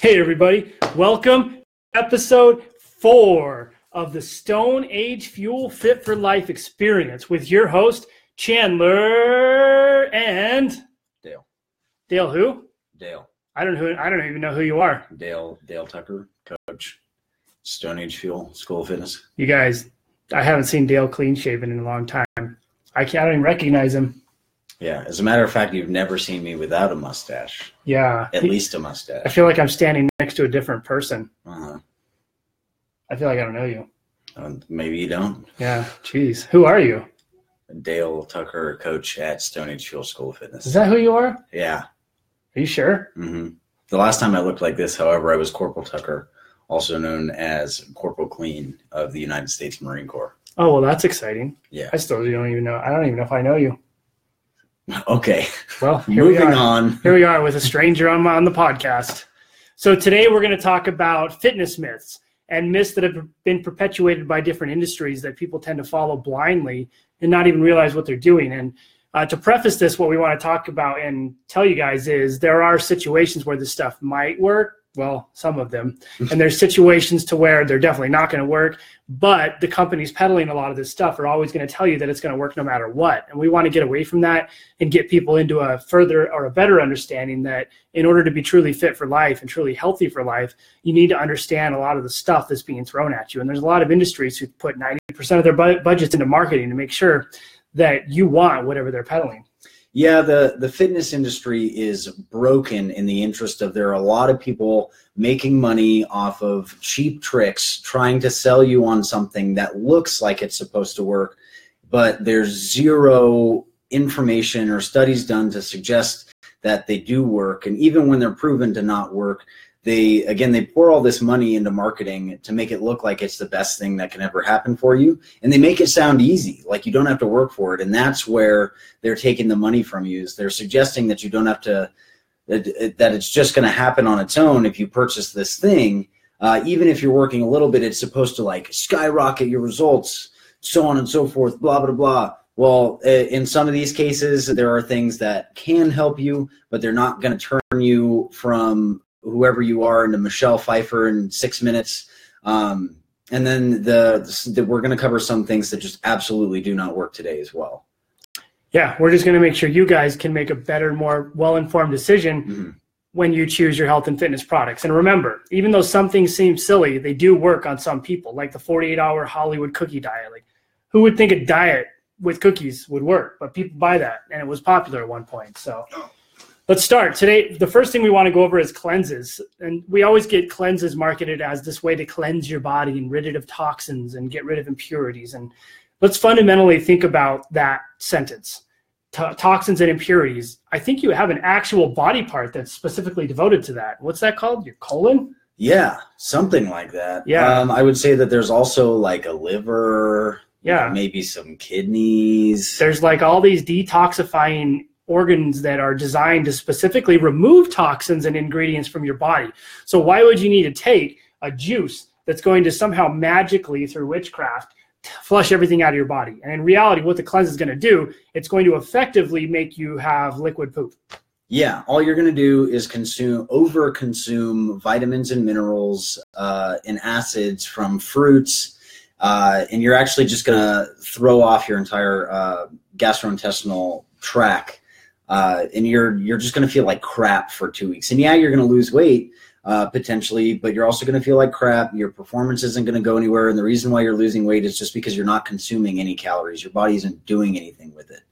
Hey, everybody. Welcome episode four of the Stone Age Fuel Fit for Life experience with your host, Chandler and Dale. Dale who? Dale. I don't know. I don't even know who you are. Dale. Dale Tucker, coach, Stone Age Fuel School of Fitness. You guys, I haven't seen Dale clean shaven in a long time. I can't I don't even recognize him. Yeah. As a matter of fact, you've never seen me without a mustache. Yeah. At least a mustache. I feel like I'm standing next to a different person. Uh-huh. I feel like I don't know you. Um, maybe you don't. Yeah. Jeez. Who are you? Dale Tucker, coach at Stone Age Fuel School of Fitness. Is that who you are? Yeah. Are you sure? hmm The last time I looked like this, however, I was Corporal Tucker, also known as Corporal Clean of the United States Marine Corps. Oh, well, that's exciting. Yeah. I still don't even know. I don't even know if I know you. Okay. Well, here we Moving are. on. Here we are with a stranger on, on the podcast. So today we're going to talk about fitness myths and myths that have been perpetuated by different industries that people tend to follow blindly and not even realize what they're doing. And uh, to preface this, what we want to talk about and tell you guys is there are situations where this stuff might work. Well, some of them. And there's situations to where they're definitely not going to work. But the companies peddling a lot of this stuff are always going to tell you that it's going to work no matter what. And we want to get away from that and get people into a further or a better understanding that in order to be truly fit for life and truly healthy for life, you need to understand a lot of the stuff that's being thrown at you. And there's a lot of industries who put 90% of their bu- budgets into marketing to make sure that you want whatever they're peddling. Yeah, the the fitness industry is broken in the interest of there are a lot of people making money off of cheap tricks trying to sell you on something that looks like it's supposed to work, but there's zero information or studies done to suggest that they do work. And even when they're proven to not work, they again they pour all this money into marketing to make it look like it's the best thing that can ever happen for you. And they make it sound easy like you don't have to work for it. And that's where they're taking the money from you is they're suggesting that you don't have to that, it's just going to happen on its own if you purchase this thing. Uh, even if you're working a little bit it's supposed to like skyrocket your results so on and so forth blah blah blah. Well in some of these cases there are things that can help you but they're not going to turn you from whoever you are into michelle pfeiffer in six minutes um, and then the, the we're going to cover some things that just absolutely do not work today as well Yeah, we're just going to make sure you guys can make a better, more well informed decision Mhm. when you choose your health and fitness products. And remember, even though some things seem silly, they do work on some people, like the 48 hour Hollywood cookie diet. Like, who would think a diet with cookies would work? But people buy that, and it was popular at one point. So let's start. Today, the first thing we want to go over is cleanses. And we always get cleanses marketed as this way to cleanse your body and rid it of toxins and get rid of impurities. And let's fundamentally think about that sentence to- toxins and impurities. I think you have an actual body part that's specifically devoted to that. What's that called? Your colon? yeah something like that Yeah. um, i would say that there's also like a liver Yeah. maybe some kidneys There's like all these detoxifying organs that are designed to specifically remove toxins and ingredients from your body. So why would you need to take a juice that's going to somehow magically through witchcraft flush everything out of your body? And in reality, what the cleanse is going to do, it's going to effectively make you have liquid poop. Yeah, all you're going to do is consume, over consume vitamins and minerals uh, and acids from fruits, uh, and you're actually just going to throw off your entire uh, gastrointestinal tract, uh, and you're you're just going to feel like crap for two weeks. And yeah, you're going to lose weight uh, potentially, but you're also going to feel like crap. Your performance isn't going to go anywhere, and the reason why you're losing weight is just because you're not consuming any calories. Your body isn't doing anything with it.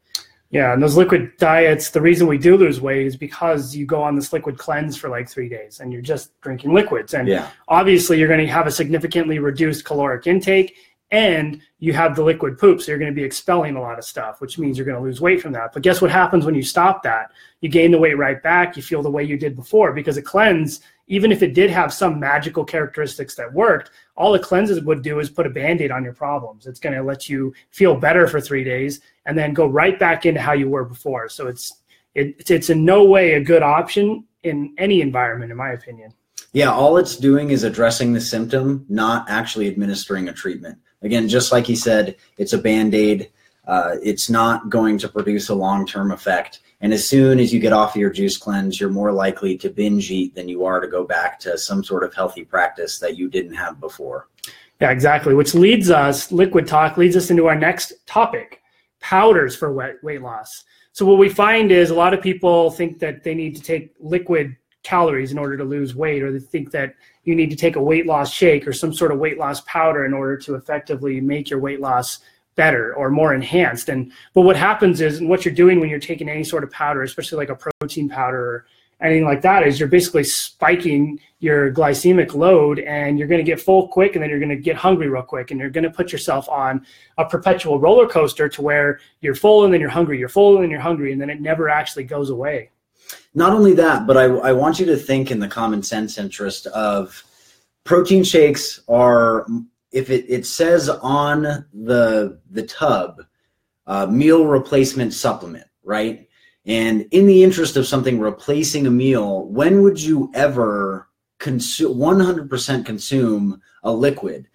Yeah, and those liquid diets, the reason we do lose weight is because you go on this liquid cleanse for like three days and you're just drinking liquids. And Yeah. obviously, you're going to have a significantly reduced caloric intake and you have the liquid poop. So you're going to be expelling a lot of stuff, which means you're going to lose weight from that. But guess what happens when you stop that? You gain the weight right back. You feel the way you did before because a cleanse, even if it did have some magical characteristics that worked, all the cleanses would do is put a band aid on your problems. It's going to let you feel better for three days and then go right back into how you were before. So it's it, it's in no way a good option in any environment, in my opinion. Yeah, all it's doing is addressing the symptom, not actually administering a treatment. Again, just like he said, it's a band aid. Uh, it's not going to produce a long term effect. And as soon as you get off of your juice cleanse, you're more likely to binge eat than you are to go back to some sort of healthy practice that you didn't have before. Yeah, exactly. Which leads us, liquid talk leads us into our next topic powders for weight loss. So, what we find is a lot of people think that they need to take liquid calories in order to lose weight, or they think that you need to take a weight loss shake or some sort of weight loss powder in order to effectively make your weight loss better or more enhanced. And but what happens is, and what you're doing when you're taking any sort of powder, especially like a protein powder or anything like that, is you're basically spiking your glycemic load, and you're going to get full quick, and then you're going to get hungry real quick, and you're going to put yourself on a perpetual roller coaster to where you're full and then you're hungry, you're full and then you're hungry, and then it never actually goes away. Not only that, but I, I want you to think in the common sense interest of protein shakes are if it, it says on the the tub uh, meal replacement supplement right? And in the interest of something replacing a meal when would you ever consume 100% consume a liquid?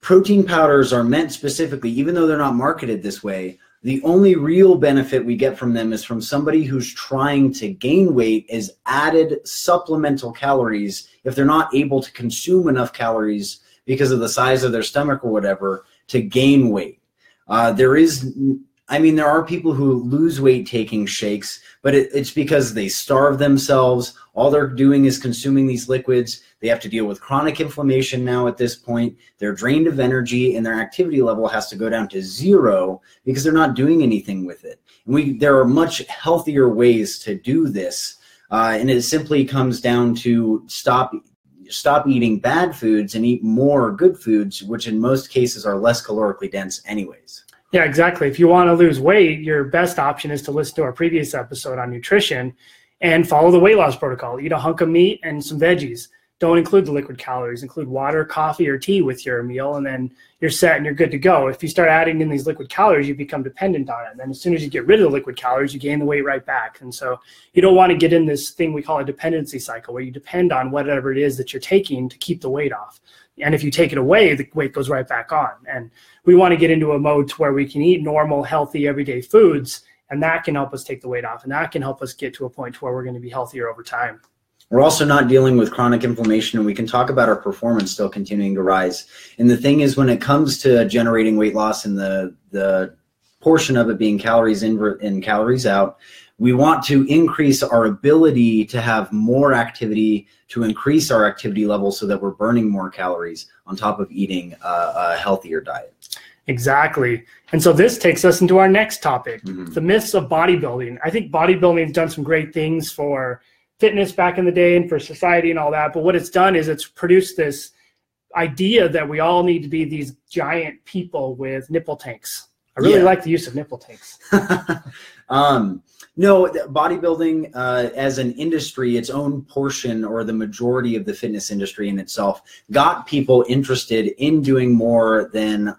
Protein powders are meant specifically even though they're not marketed this way the only real benefit we get from them is from somebody who's trying to gain weight is added supplemental calories if they're not able to consume enough calories because of the size of their stomach or whatever to gain weight. Uh, there is, I mean, there are people who lose weight taking shakes, but it, it's because they starve themselves. All they're doing is consuming these liquids. They have to deal with chronic inflammation now at this point. They're drained of energy, and their activity level has to go down to zero because they're not doing anything with it. And we, there are much healthier ways to do this. Uh, and it simply comes down to stop stop eating bad foods and eat more good foods, which in most cases are less calorically dense, anyways. Yeah, exactly. If you want to lose weight, your best option is to listen to our previous episode on nutrition and follow the weight loss protocol. Eat a hunk of meat and some veggies. Don't include the liquid calories. Include water coffee or tea with your meal and then you're set and you're good to go. If you start adding in these liquid calories you become dependent on it. And then as soon as you get rid of the liquid calories you gain the weight right back. And so you don't want to get in this thing we call a dependency cycle where you depend on whatever it is that you're taking to keep the weight off and if you take it away the weight goes right back on. And we want to get into a mode to where we can eat normal healthy everyday foods. And that can help us take the weight off. And that can help us get to a point to where we're going to be healthier over time. We're also not dealing with chronic inflammation, and we can talk about our performance still continuing to rise. And the thing is, when it comes to generating weight loss and the the portion of it being calories in and calories out, we want to increase our ability to have more activity to increase our activity level so that we're burning more calories on top of eating a, a healthier diet. Exactly. And so this takes us into our next topic mm-hmm. the myths of bodybuilding. I think bodybuilding has done some great things for fitness back in the day and for society and all that. But what it's done is it's produced this idea that we all need to be these giant people with nipple tanks. I really yeah. like the use of nipple tanks. um, no, bodybuilding uh, as an industry, its own portion or the majority of the fitness industry in itself, got people interested in doing more than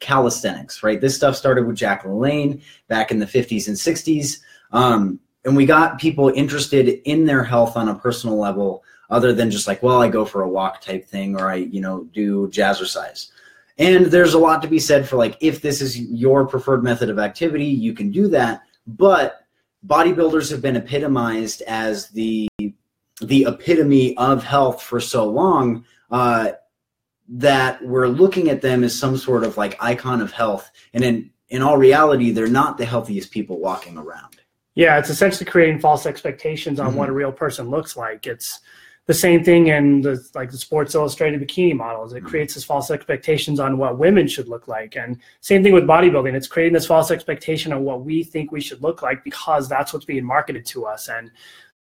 calisthenics, right? This stuff started with Jack LaLanne back in the 50s and 60s. Um, and we got people interested in their health on a personal level other than just like well i go for a walk type thing or i you know do jazzercise and there's a lot to be said for like if this is your preferred method of activity you can do that but bodybuilders have been epitomized as the the epitome of health for so long uh, that we're looking at them as some sort of like icon of health and in in all reality they're not the healthiest people walking around yeah, it's essentially creating false expectations on mm-hmm. what a real person looks like. It's the same thing in the like the Sports Illustrated bikini models. It mm-hmm. creates this false expectations on what women should look like, and same thing with bodybuilding. It's creating this false expectation of what we think we should look like because that's what's being marketed to us. And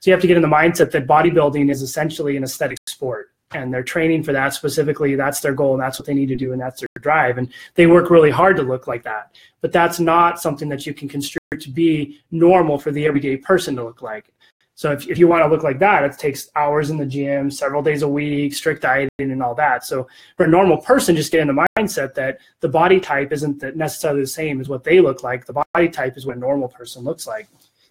so you have to get in the mindset that bodybuilding is essentially an aesthetic sport and they're training for that specifically. That's their goal, and that's what they need to do, and that's their drive. And they work really hard to look like that. But that's not something that you can construe to be normal for the everyday person to look like. So if, if you want to look like that, it takes hours in the gym, several days a week, strict dieting, and all that. So for a normal person, just get in the mindset that the body type isn't necessarily the same as what they look like. The body type is what a normal person looks like.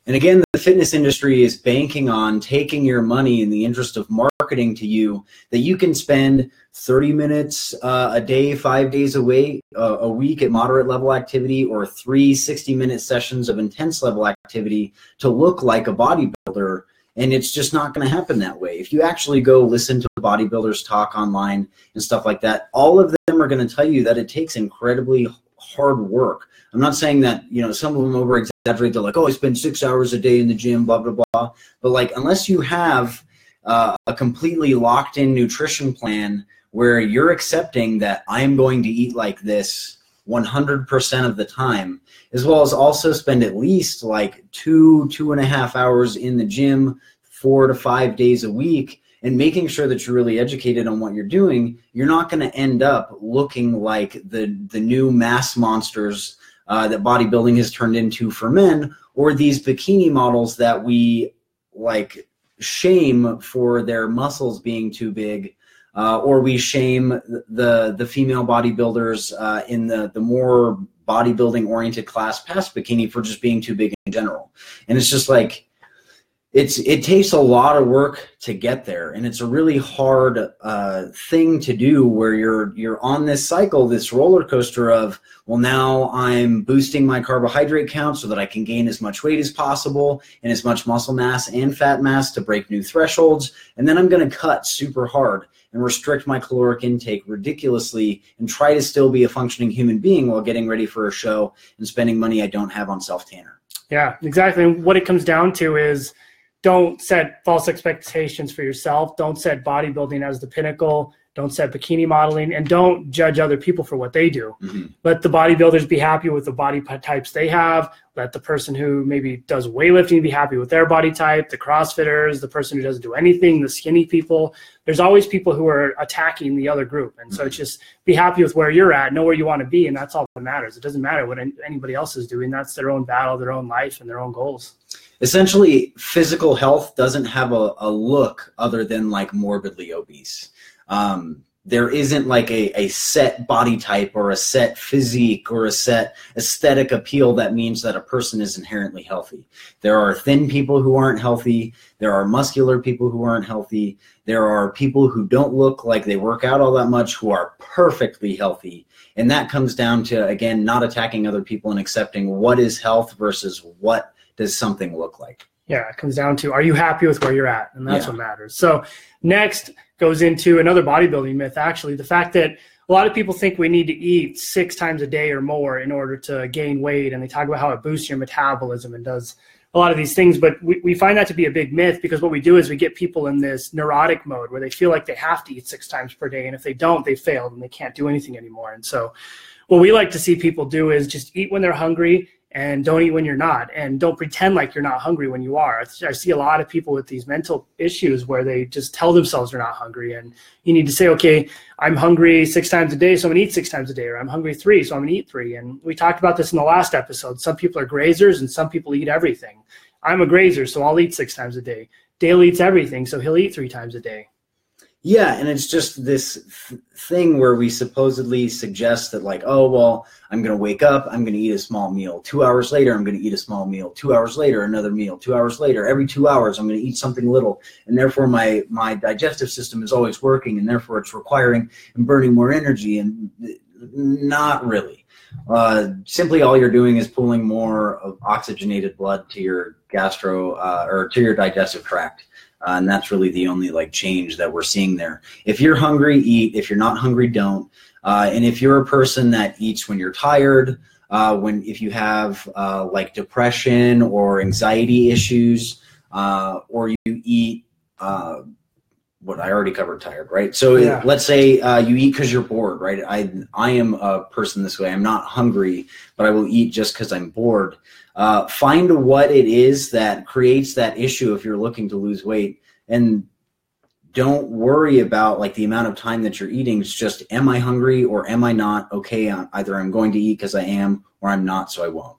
And again, the fitness industry is banking on taking your money in the interest of marketing to you that you can spend 30 minutes uh, a day, five days a week, uh, a week at moderate level activity, or three 60 minute sessions of intense level activity to look like a bodybuilder. And it's just not going to happen that way. If you actually go listen to bodybuilders talk online and stuff like that, all of them are going to tell you that it takes incredibly hard work. I'm not saying that, you know, some of them over exaggerate. They're like, oh, I spend six hours a day in the gym, blah, blah, blah. But like, unless you have uh, a completely locked in nutrition plan where you're accepting that I'm going to eat like this 100% of the time, as well as also spend at least like two, two and a half hours in the gym, four to five days a week, and making sure that you're really educated on what you're doing, you're not going to end up looking like the, the new mass monsters uh, that bodybuilding has turned into for men, or these bikini models that we like shame for their muscles being too big uh, or we shame the the female bodybuilders uh, in the the more bodybuilding oriented class past bikini for just being too big in general. And it's just like it's it takes a lot of work to get there, and it's a really hard uh, thing to do where you're you're on this cycle, this roller coaster of well now I'm boosting my carbohydrate count so that I can gain as much weight as possible and as much muscle mass and fat mass to break new thresholds, and then I'm going to cut super hard and restrict my caloric intake ridiculously and try to still be a functioning human being while getting ready for a show and spending money I don't have on self tanner. Yeah, exactly. And what it comes down to is don't set false expectations for yourself. Don't set bodybuilding as the pinnacle. Don't set bikini modeling and don't judge other people for what they do. Mm-hmm. Let the bodybuilders be happy with the body types they have. Let the person who maybe does weightlifting be happy with their body type, the CrossFitters, the person who doesn't do anything, the skinny people. There's always people who are attacking the other group. And so mm-hmm. just be happy with where you're at, know where you want to be, and that's all that matters. It doesn't matter what anybody else is doing. That's their own battle, their own life, and their own goals essentially physical health doesn't have a, a look other than like morbidly obese um, there isn't like a, a set body type or a set physique or a set aesthetic appeal that means that a person is inherently healthy. There are thin people who aren't healthy. There are muscular people who aren't healthy. There are people who don't look like they work out all that much who are perfectly healthy. And that comes down to, again, not attacking other people and accepting what is health versus what does something look like. Yeah, it comes down to are you happy with where you're at? And that's yeah. what matters. So, next goes into another bodybuilding myth actually the fact that a lot of people think we need to eat six times a day or more in order to gain weight. And they talk about how it boosts your metabolism and does a lot of these things. But we, we find that to be a big myth because what we do is we get people in this neurotic mode where they feel like they have to eat six times per day. And if they don't, they failed and they can't do anything anymore. And so, what we like to see people do is just eat when they're hungry and don't eat when you're not and don't pretend like you're not hungry when you are. I see a lot of people with these mental issues where they just tell themselves they're not hungry and you need to say okay i'm hungry six times a day so i'm going to eat six times a day or i'm hungry three so i'm going to eat three. And we talked about this in the last episode. Some people are grazers and some people eat everything. I'm a grazer so i'll eat six times a day. Dale eats everything so he'll eat three times a day yeah, and it's just this th- thing where we supposedly suggest that, like, oh, well, I'm going to wake up, I'm going to eat a small meal. Two hours later, I'm going to eat a small meal. Two hours later, another meal. Two hours later, every two hours, I'm going to eat something little, and therefore my my digestive system is always working, and therefore it's requiring and burning more energy. And not really. Uh, simply, all you're doing is pulling more of oxygenated blood to your gastro uh, or to your digestive tract uh, and that's really the only like change that we're seeing there. If you're hungry, eat. If you're not hungry, don't. Uh, and if you're a person that eats when you're tired, uh, when if you have uh, like depression or anxiety issues, uh, or you eat uh, what I already covered, tired, right? So yeah. let's say you eat because you're bored, right? I I am a person this way. I'm not hungry, but I will eat just because I'm bored. Uh, find what it is that creates that issue if you're looking to lose weight and don't worry about like the amount of time that you're eating it's just am i hungry or am i not okay either i'm going to eat because i am or i'm not so i won't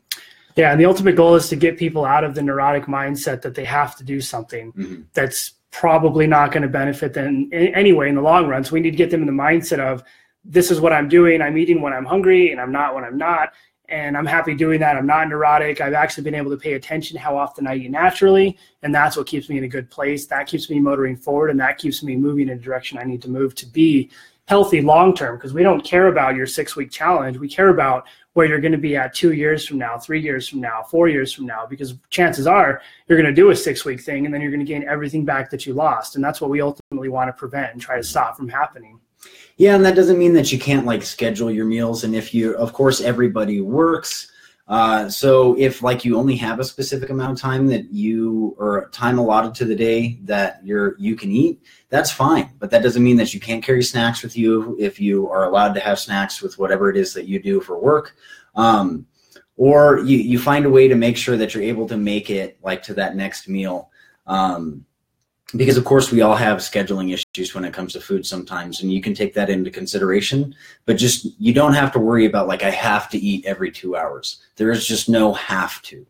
yeah and the ultimate goal is to get people out of the neurotic mindset that they have to do something mm-hmm. that's probably not going to benefit them anyway in the long run so we need to get them in the mindset of this is what i'm doing i'm eating when i'm hungry and i'm not when i'm not and I'm happy doing that. I'm not neurotic. I've actually been able to pay attention how often I eat naturally, and that's what keeps me in a good place. That keeps me motoring forward, and that keeps me moving in a direction I need to move to be healthy long term. Because we don't care about your six week challenge. We care about where you're going to be at two years from now, three years from now, four years from now, because chances are you're going to do a six week thing and then you're going to gain everything back that you lost. And that's what we ultimately want to prevent and try to stop from happening. Yeah, and that doesn't mean that you can't like schedule your meals. And if you, of course, everybody works. Uh, so if like you only have a specific amount of time that you or time allotted to the day that you're you can eat, that's fine. But that doesn't mean that you can't carry snacks with you if you are allowed to have snacks with whatever it is that you do for work. Um, or you, you find a way to make sure that you're able to make it like to that next meal. Um, because of course we all have scheduling issues when it comes to food sometimes and you can take that into consideration but just you don't have to worry about like i have to eat every two hours. There is just no have to.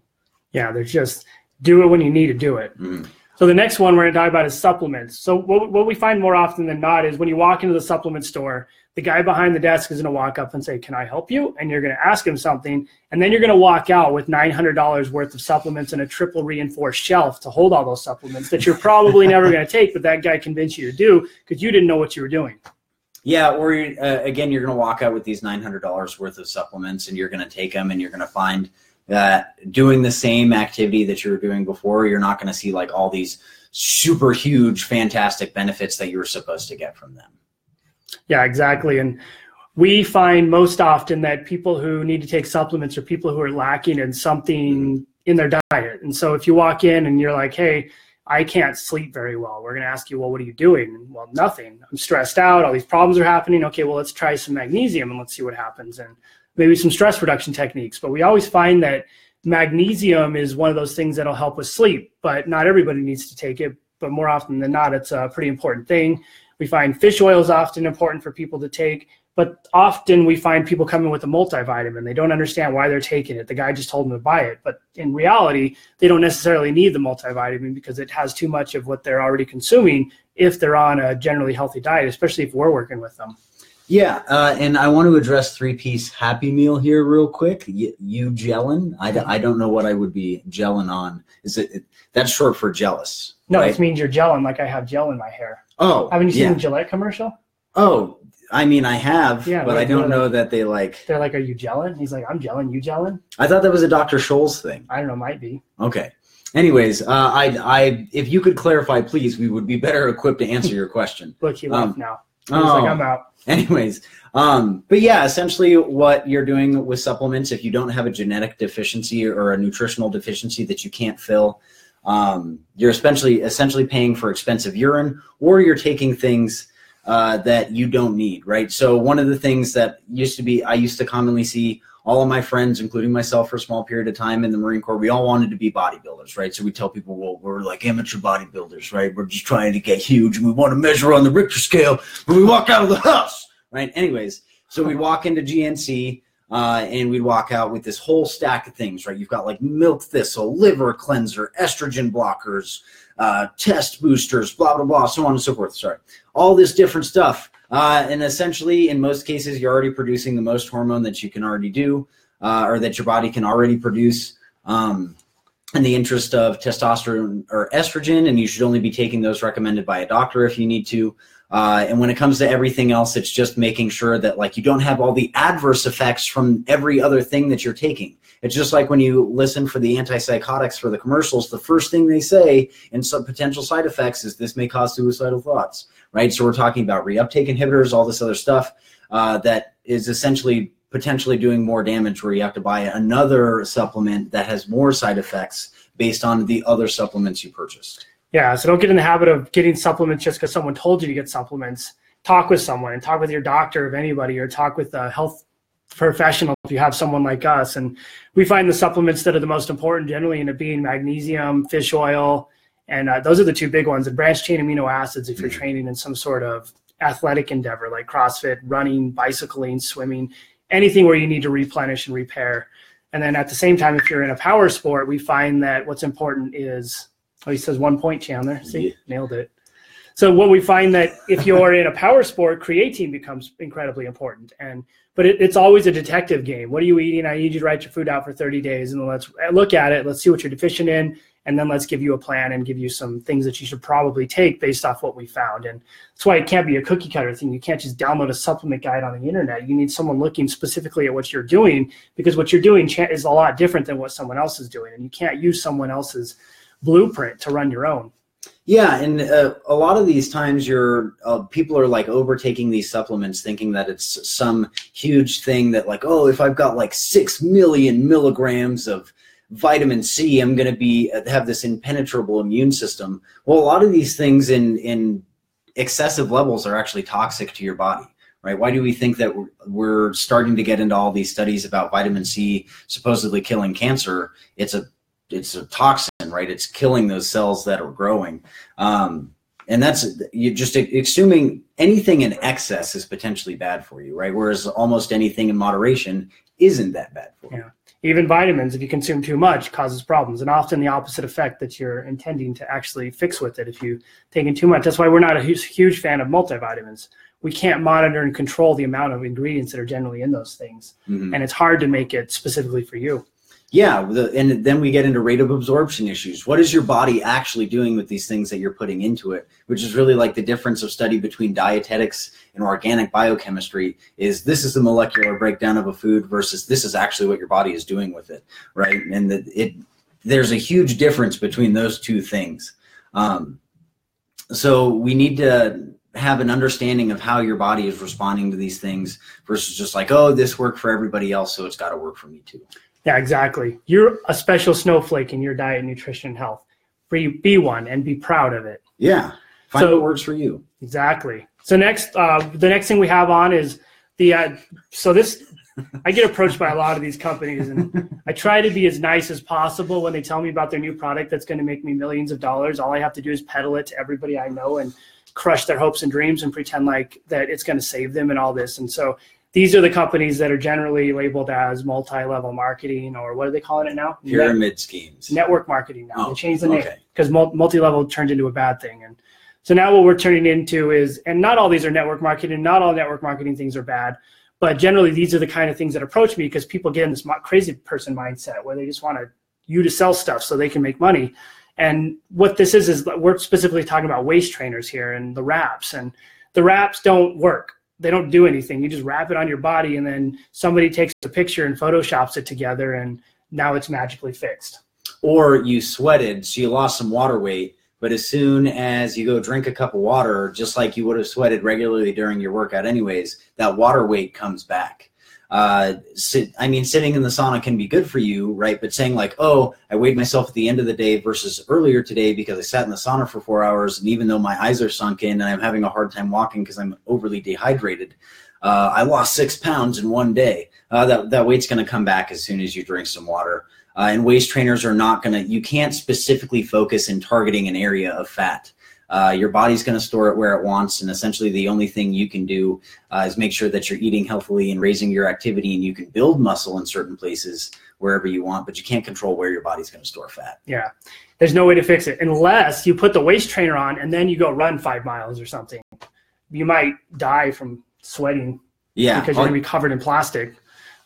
Yeah there's just do it when you need to do it. Mm-hmm. so the next one we're going to talk about is supplements. So what, what we find more often than not is when you walk into the supplement store the guy behind the desk is going to walk up and say, Can I help you? And you're going to ask him something. And then you're going to walk out with $900 worth of supplements and a triple reinforced shelf to hold all those supplements that you're probably never going to take, but that guy convinced you to do because you didn't know what you were doing. Yeah, or uh, again, you're going to walk out with these $900 worth of supplements and you're going to take them and you're going to find that doing the same activity that you were doing before, you're not going to see like all these super huge, fantastic benefits that you were supposed to get from them. Yeah, exactly. And we find most often that people who need to take supplements are people who are lacking in something mm-hmm. in their diet. And so if you walk in and you're like, hey, I can't sleep very well, we're going to ask you, well, what are you doing? Well, nothing. I'm stressed out. All these problems are happening. Okay, well, let's try some magnesium and let's see what happens. And maybe some stress reduction techniques. But we always find that magnesium is one of those things that'll help with sleep, but not everybody needs to take it. But more often than not, it's a pretty important thing. We find fish oil is often important for people to take, but often we find people coming with a multivitamin. They don't understand why they're taking it. The guy just told them to buy it. But in reality, they don't necessarily need the multivitamin because it has too much of what they're already consuming if they're on a generally healthy diet, especially if we're working with them. Yeah, uh, and I want to address three piece Happy Meal here real quick. You, you gelling? I, I don't know what I would be gelling on. Is it, it that's short for jealous? No, right? it means you're gelling like I have gel in my hair. Oh, haven't you seen yeah. the Gillette commercial? Oh, I mean, I have, yeah, but I don't know like, that they like. They're like, "Are you gelling?" He's like, "I'm gelling. You gelling?" I thought that was a Dr. Scholl's thing. I don't know. Might be. Okay. Anyways, uh, I, I, if you could clarify, please, we would be better equipped to answer your question. Look, he left um, now. He's oh, like, I'm out. Anyways, um, but yeah, essentially, what you're doing with supplements, if you don't have a genetic deficiency or a nutritional deficiency that you can't fill, um, you're essentially essentially paying for expensive urine, or you're taking things uh, that you don't need, right? So one of the things that used to be, I used to commonly see all of my friends, including myself, for a small period of time in the Marine Corps, we all wanted to be bodybuilders, right? So we tell people, well, we're like amateur bodybuilders, right? We're just trying to get huge, and we want to measure on the Richter scale when we walk out of the house, right? Anyways, so we walk into GNC uh, and we'd walk out with this whole stack of things, right? You've got like milk thistle, liver cleanser, estrogen blockers, uh, test boosters, blah, blah, blah, so on and so forth. Sorry. All this different stuff. Uh, and essentially, in most cases, you're already producing the most hormone that you can already do uh, or that your body can already produce. Um, in the interest of testosterone or estrogen, and you should only be taking those recommended by a doctor if you need to. Uh, and when it comes to everything else, it's just making sure that like you don't have all the adverse effects from every other thing that you're taking. It's just like when you listen for the antipsychotics for the commercials, the first thing they say in some potential side effects is this may cause suicidal thoughts, right? So we're talking about reuptake inhibitors, all this other stuff uh, that is essentially potentially doing more damage where you have to buy another supplement that has more side effects based on the other supplements you purchased. Yeah, so don't get in the habit of getting supplements just because someone told you to get supplements. Talk with someone and talk with your doctor of anybody or talk with a health professional if you have someone like us. And we find the supplements that are the most important generally end up being magnesium, fish oil, and uh, those are the two big ones. And branched chain amino acids if you're mm-hmm. training in some sort of athletic endeavor like CrossFit, running, bicycling, swimming, anything where you need to replenish and repair. And then at the same time, if you're in a power sport, we find that what's important is Oh, he says one point, Chandler. See, yeah. nailed it. So what we find that if you're in a power sport, creatine becomes incredibly important. And but it, it's always a detective game. What are you eating? I need you to write your food out for 30 days, and then let's uh, look at it. Let's see what you're deficient in, and then let's give you a plan and give you some things that you should probably take based off what we found. And that's why it can't be a cookie cutter thing. You can't just download a supplement guide on the internet. You need someone looking specifically at what you're doing because what you're doing is a lot different than what someone else is doing, and you can't use someone else's blueprint to run your own. Yeah, and uh, a lot of these times, you're uh, people are like overtaking these supplements, thinking that it's some huge thing that like, oh, if I've got like six million milligrams of vitamin C, I'm going to be uh, have this impenetrable immune system. Well, a lot of these things in in excessive levels are actually toxic to your body right? Why do we think that we're starting to get into all these studies about vitamin C supposedly killing cancer? It's a it's a toxin, right? It's killing those cells that are growing. Um, and that's you just assuming anything in excess is potentially bad for you, right? Whereas almost anything in moderation isn't that bad for you. Yeah. Even vitamins, if you consume too much, causes problems, and often the opposite effect that you're intending to actually fix with it if you take in too much. That's why we're not a huge, huge fan of multivitamins. We can't monitor and control the amount of ingredients that are generally in those things, mm-hmm. and it's hard to make it specifically for you. Yeah, the, and then we get into rate of absorption issues. What is your body actually doing with these things that you're putting into it? Which is really like the difference of study between dietetics and organic biochemistry. Is this is the molecular breakdown of a food versus this is actually what your body is doing with it, right? And the, it there's a huge difference between those two things. Um, so we need to have an understanding of how your body is responding to these things versus just like, oh, this worked for everybody else, so it's got to work for me too. Yeah, exactly. You're a special snowflake in your diet, nutrition, and health. Be, be one and be proud of it. Yeah. Find so, what works for you. Exactly. So next, uh, the next thing we have on is the. Uh, so this, I get approached by a lot of these companies, and I try to be as nice as possible when they tell me about their new product that's going to make me millions of dollars. All I have to do is peddle it to everybody I know and crush their hopes and dreams and pretend like that it's going to save them and all this. And so these are the companies that are generally labeled as multi-level marketing or what are they calling it now? Pyramid Net- schemes. Network marketing now. Oh, they changed the name because multi-level turned into a bad thing. And so now what we're turning into is, and not all these are network marketing, not all network marketing things are bad, but generally these are the kind of things that approach me because people get in this crazy person mindset where they just want to you to sell stuff so they can make money. And what this is is we're specifically talking about waist trainers here and the wraps and the wraps don't work they don't do anything. You just wrap it on your body, and then somebody takes a picture and photoshops it together, and now it's magically fixed. Or you sweated, so you lost some water weight, but as soon as you go drink a cup of water, just like you would have sweated regularly during your workout, anyways, that water weight comes back uh, sit, I mean, sitting in the sauna can be good for you, right? But saying like, oh, I weighed myself at the end of the day versus earlier today because I sat in the sauna for four hours, and even though my eyes are sunk in and I'm having a hard time walking because I'm overly dehydrated, uh, I lost six pounds in one day. Uh, that that weight's going to come back as soon as you drink some water. Uh, and waist trainers are not going to. You can't specifically focus in targeting an area of fat. Uh, your body's going to store it where it wants, and essentially the only thing you can do uh, is make sure that you're eating healthily and raising your activity, and you can build muscle in certain places wherever you want, but you can't control where your body's going to store fat. Yeah, there's no way to fix it unless you put the waist trainer on and then you go run five miles or something. You might die from sweating. Yeah, because you're going to be covered in plastic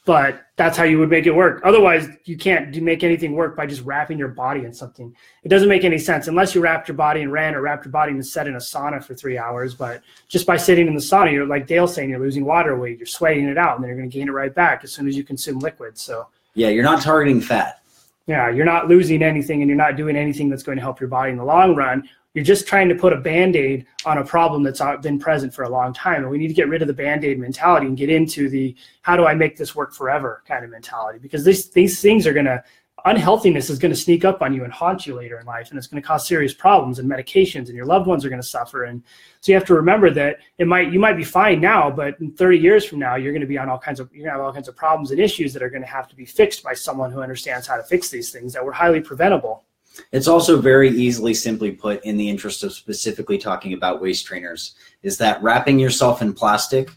but that's how you would make it work. Otherwise, you can't do, make anything work by just wrapping your body in something. It doesn't make any sense unless you wrapped your body in ran or wrapped your body and set in a sauna for three hours. But just by sitting in the sauna, you're like Dale saying, you're losing water weight, you're sweating it out, and then you're going to gain it right back as soon as you consume liquids. So yeah, you're not targeting fat. Yeah, you're not losing anything, and you're not doing anything that's going to help your body in the long run. You're just trying to put a band aid on a problem that's uh, been present for a long time. And we need to get rid of the band aid mentality and get into the how do I make this work forever kind of mentality because these, these things are going to, unhealthiness is going to sneak up on you and haunt you later in life. And it's going to cause serious problems and medications, and your loved ones are going to suffer. And so you have to remember that it might, you might be fine now, but in 30 years from now, you're going to be on all kinds of, you're going to have all kinds of problems and issues that are going to have to be fixed by someone who understands how to fix these things that were highly preventable. It's also very easily simply put in the interest of specifically talking about waist trainers is that wrapping yourself in plastic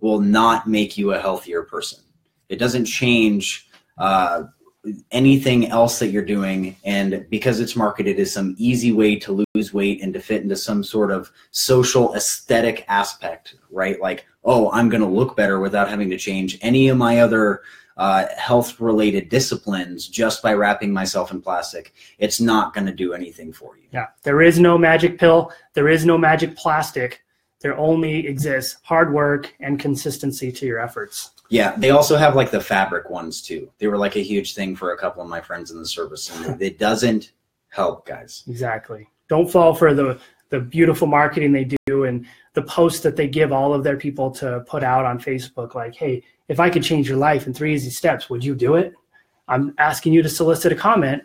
will not make you a healthier person. It doesn't change uh, anything else that you're doing and because it's marketed as some easy way to lose weight and to fit into some sort of social aesthetic aspect right like oh i'm going to look better without having to change any of my other uh, health related disciplines just by wrapping myself in plastic it's not going to do anything for you yeah there is no magic pill there is no magic plastic there only exists hard work and consistency to your efforts yeah, they also have like the fabric ones too. They were like a huge thing for a couple of my friends in the service, and it doesn't help, guys. Exactly. Don't fall for the the beautiful marketing they do and the posts that they give all of their people to put out on Facebook. Like, hey, if I could change your life in three easy steps, would you do it? I'm asking you to solicit a comment.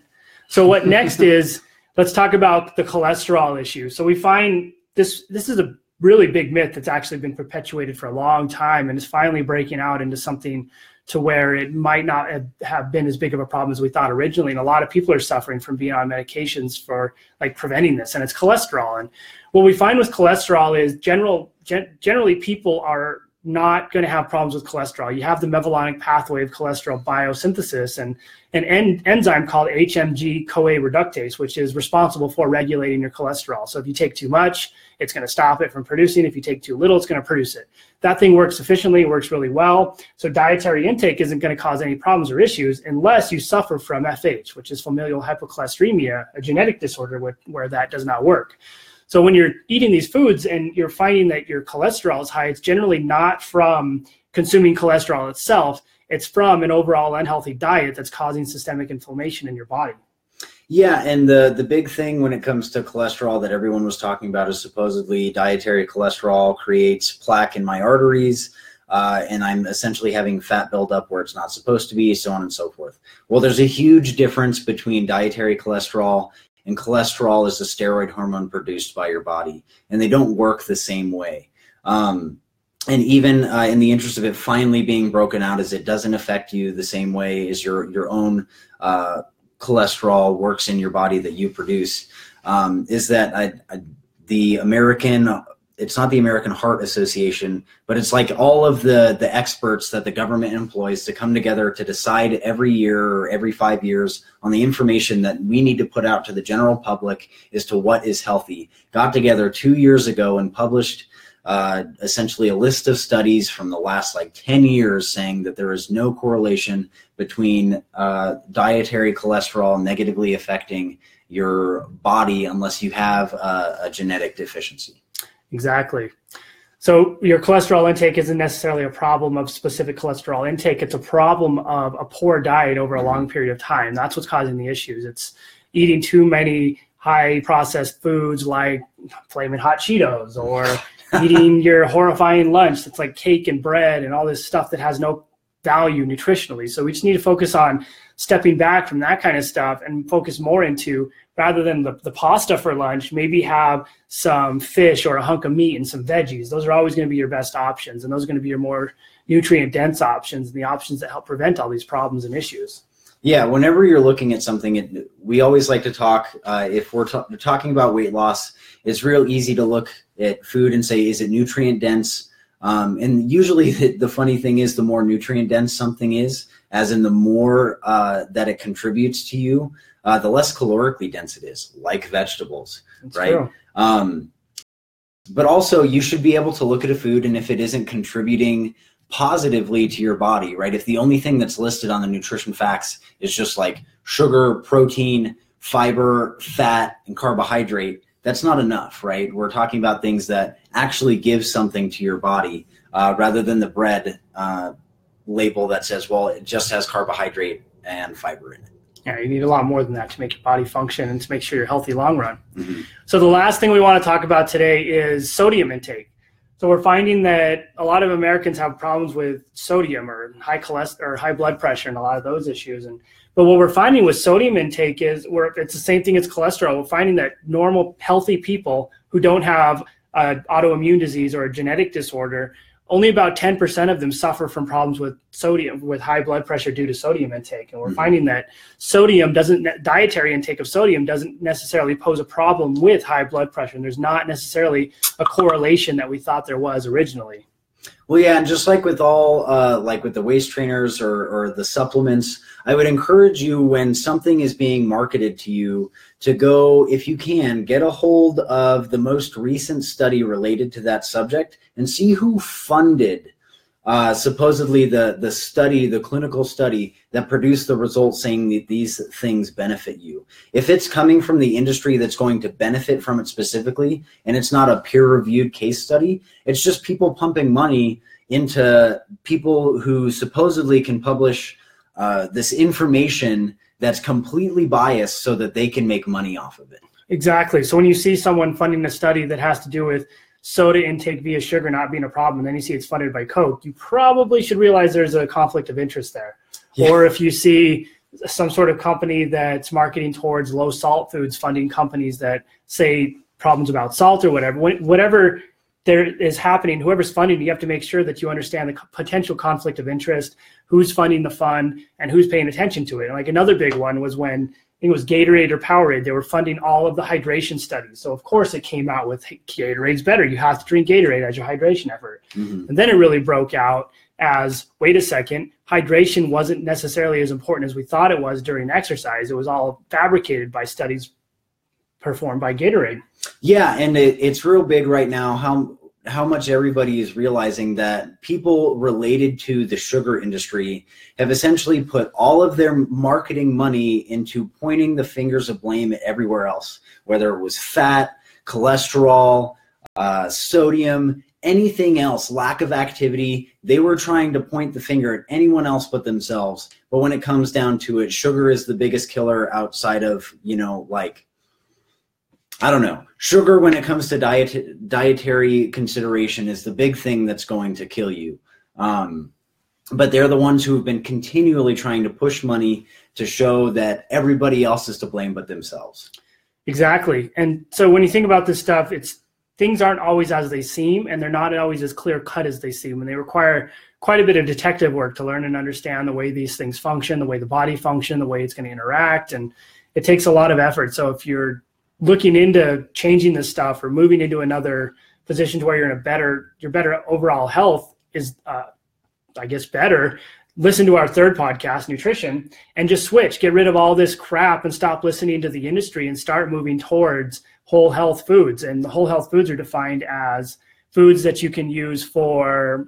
So what next is let's talk about the cholesterol issue. So we find this this is a really big myth that's actually been perpetuated for a long time and is finally breaking out into something to where it might not have been as big of a problem as we thought originally. And a lot of people are suffering from being on medications for like preventing this, and it's cholesterol. And what we find with cholesterol is general gen- generally people are not going to have problems with cholesterol. You have the mevalonic pathway of cholesterol biosynthesis and an en- enzyme called HMG CoA reductase, which is responsible for regulating your cholesterol. So if you take too much, it's going to stop it from producing. If you take too little, it's going to produce it. That thing works efficiently, works really well. So dietary intake isn't going to cause any problems or issues unless you suffer from FH, which is familial hypercholesteremia, a genetic disorder where that does not work. So when you're eating these foods and you're finding that your cholesterol is high, it's generally not from consuming cholesterol itself. It's from an overall unhealthy diet that's causing systemic inflammation in your body. Yeah, and the the big thing when it comes to cholesterol that everyone was talking about is supposedly dietary cholesterol creates plaque in my arteries. Uh, and I'm essentially having fat buildup where it's not supposed to be, so on and so forth. Well, there's a huge difference between dietary cholesterol and cholesterol is a steroid hormone produced by your body, and they don't work the same way. Um, and even uh, in the interest of it finally being broken out, as it doesn't affect you the same way as your your own uh, cholesterol works in your body that you produce, um, is that I, I, the American it's not the American Heart Association, but it's like all of the the experts that the government employs to come together to decide every year or every five years on the information that we need to put out to the general public as to what is healthy. Got together two years ago and published uh, essentially a list of studies from the last like 10 years saying that there is no correlation between uh, dietary cholesterol negatively affecting your body unless you have a, a genetic deficiency. Exactly. So your cholesterol intake isn't necessarily a problem of specific cholesterol intake. It's a problem of a poor diet over a long mm-hmm. period of time. That's what's causing the issues. It's eating too many high processed foods like flaming hot Cheetos or eating your horrifying lunch that's like cake and bread and all this stuff that has no value nutritionally. So we just need to focus on stepping back from that kind of stuff and focus more into rather than the, the pasta for lunch, maybe have some fish or a hunk of meat and some veggies. Those are always going to be your best options, and those are going to be your more nutrient dense options and the options that help prevent all these problems and issues. Yeah, whenever you're looking at something, it, we always like to talk. Uh, if we're ta- talking about weight loss, it's real easy to look at food and say, is it nutrient dense? Um, and usually, the, the, funny thing is, the more nutrient dense something is, as in the more uh, that it contributes to you, uh, the less calorically dense it is, like vegetables, That's right? Um, but also, you should be able to look at a food, and if it isn't contributing positively to your body, right? If the only thing that's listed on the nutrition facts is just like sugar, protein, fiber, fat, and carbohydrate, that's not enough, right? We're talking about things that actually give something to your body uh, rather than the bread uh, label that says, well, it just has carbohydrate and fiber in it yeah, you need a lot more than that to make your body function and to make sure you're healthy long run. Mm-hmm. So the last thing we want to talk about today is sodium intake. So we're finding that a lot of Americans have problems with sodium or high cholesterol or high blood pressure and a lot of those issues. And but what we're finding with sodium intake is where it's the same thing as cholesterol. We're finding that normal, healthy people who don't have an autoimmune disease or a genetic disorder only about 10% of them suffer from problems with sodium with high blood pressure due to sodium intake. And we're mm-hmm. finding that sodium doesn't dietary intake of sodium doesn't necessarily pose a problem with high blood pressure. And there's not necessarily a correlation that we thought there was originally Well, yeah, and just like with all, uh, like with the waist trainers or, or the supplements, I would encourage you when something is being marketed to you to go, if you can, get a hold of the most recent study related to that subject and see who funded uh, supposedly the the study, the clinical study that produced the results saying that these things benefit you. If it's coming from the industry that's going to benefit from it specifically, and it's not a peer reviewed case study, it's just people pumping money into people who supposedly can publish uh, this information that's completely biased so that they can make money off of it. Exactly. So when you see someone funding a study that has to do with soda intake via sugar not being a problem, and then you see it's funded by Coke, you probably should realize there's a conflict of interest there. Yeah. Or if you see some sort of company that's marketing towards low salt foods funding companies that say problems about salt or whatever, whatever there is happening, whoever's funding, you have to make sure that you understand the potential conflict of interest, who's funding the fund, and who's paying attention to it. And like another big one was when it was Gatorade or Powerade. They were funding all of the hydration studies. So of course it came out with Gatorade's better. You have to drink Gatorade as your hydration effort. Mm-hmm. And then it really broke out as wait a second, hydration wasn't necessarily as important as we thought it was during exercise. It was all fabricated by studies performed by Gatorade. Yeah, and it, it's real big right now how how much everybody is realizing that people related to the sugar industry have essentially put all of their marketing money into pointing the fingers of blame at everywhere else, whether it was fat, cholesterol, uh, sodium, anything else, lack of activity. They were trying to point the finger at anyone else but themselves. But when it comes down to it, sugar is the biggest killer outside of, you know, like I don't know. Sugar, when it comes to diet dietary consideration, is the big thing that's going to kill you. Um, but they're the ones who have been continually trying to push money to show that everybody else is to blame but themselves. Exactly. And so when you think about this stuff, it's things aren't always as they seem, and they're not always as clear cut as they seem, and they require quite a bit of detective work to learn and understand the way these things function, the way the body function, the way it's going to interact, and it takes a lot of effort. So if you're looking into changing this stuff or moving into another position to where you're in a better your better overall health is uh, i guess better listen to our third podcast nutrition and just switch get rid of all this crap and stop listening to the industry and start moving towards whole health foods. And the whole health foods are defined as foods that you can use for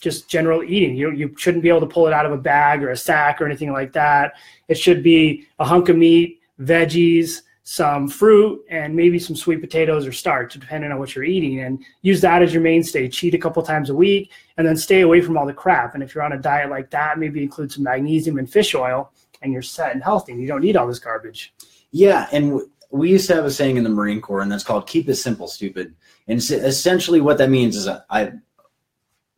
just general eating. You, you shouldn't be able to pull it out of a bag or a sack or anything like that. It should be a hunk of meat veggies some fruit and maybe some sweet potatoes or starch, depending on what you're eating, and use that as your mainstay. Cheat a couple times a week, and then stay away from all the crap. And if you're on a diet like that, maybe include some magnesium and fish oil, and you're set and healthy. And you don't need all this garbage. Yeah, and we used to have a saying in the Marine Corps, and that's called "keep it simple, stupid." And essentially, what that means is, I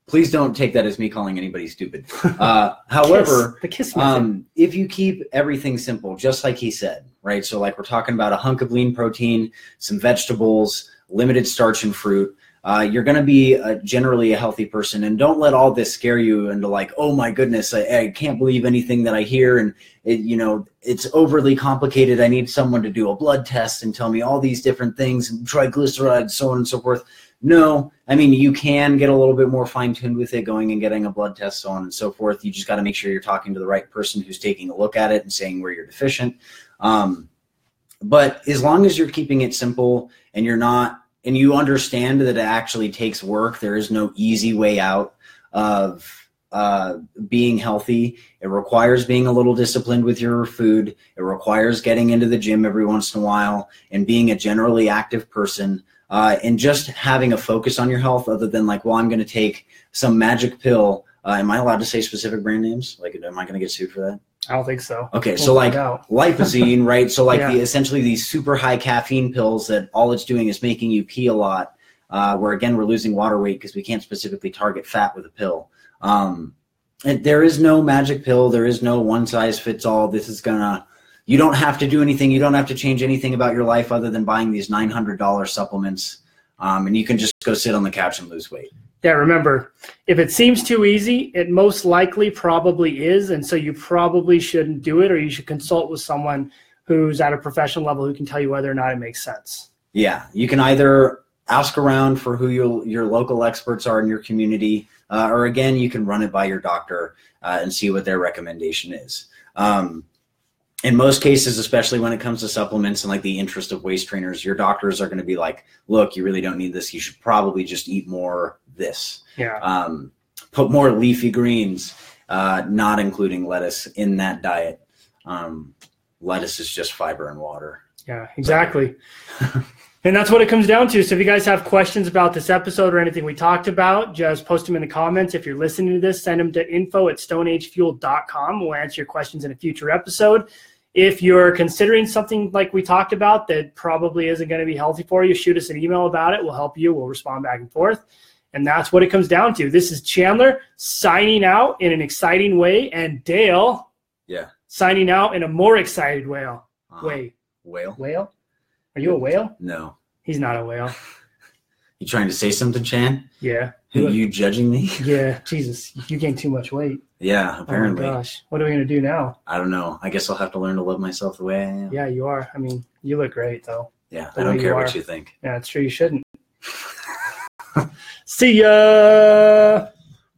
please don't take that as me calling anybody stupid. Uh, however, kiss. kiss um, if you keep everything simple, just like he said, right? So, like we're talking about a hunk of lean protein, some vegetables, limited starch and fruit. Uh, you're going to be a, generally a healthy person, and don't let all this scare you into like, oh my goodness, I, I can't believe anything that I hear, and it, you know it's overly complicated. I need someone to do a blood test and tell me all these different things, triglycerides, so on and so forth no, I mean you can get a little bit more fine tuned with it, going and getting a blood test, so on and so forth. You just got to make sure you're talking to the right person who's taking a look at it and saying where you're deficient. Um, but as long as you're keeping it simple and you're not, and you understand that it actually takes work, there is no easy way out of uh, being healthy. It requires being a little disciplined with your food. It requires getting into the gym every once in a while and being a generally active person uh, and just having a focus on your health other than like, well, I'm going to take some magic pill. Uh, am I allowed to say specific brand names? Like, am I going to get sued for that? I don't think so. Okay, we'll so like lipozene, right? So like yeah. the essentially these super high caffeine pills that all it's doing is making you pee a lot. Uh, where again we're losing water weight because we can't specifically target fat with a pill. Um, and there is no magic pill. There is no one size fits all. This is gonna you don't have to do anything. You don't have to change anything about your life other than buying these $900 supplements. Um, and you can just go sit on the couch and lose weight. Yeah, remember, if it seems too easy, it most likely probably is. And so you probably shouldn't do it, or you should consult with someone who's at a professional level who can tell you whether or not it makes sense. Yeah, you can either ask around for who your, your local experts are in your community. uh, or again, you can run it by your doctor uh, and see what their recommendation is. Um, in most cases, especially when it comes to supplements and like the interest of waist trainers, your doctors are going to be like, "Look, you really don't need this. You should probably just eat more this. Yeah. Um, put more leafy greens, uh, not including lettuce in that diet. Um, lettuce is just fiber and water. Yeah, exactly. and that's what it comes down to. So if you guys have questions about this episode or anything we talked about, just post them in the comments. If you're listening to this, send them to info at stoneagefuel.com. We'll answer your questions in a future episode. If you're considering something like we talked about that probably isn't going to be healthy for you, shoot us an email about it. We'll help you. We'll respond back and forth. And that's what it comes down to. This is Chandler signing out in an exciting way, and Dale Yeah. signing out in a more excited way. Uh, Way. Whale? Whale? Are you a whale? No. He's not a whale. You trying to say something, Chan? Yeah. Are you judging me? Yeah. Jesus, you gained too much weight. yeah, apparently. Oh my gosh. What are we gonna do now? I don't know. I guess I'll have to learn to love myself the way I am. Yeah, you are. I mean, you look great though. Yeah, The I don't care you what you think. Yeah, it's true. You shouldn't. See ya.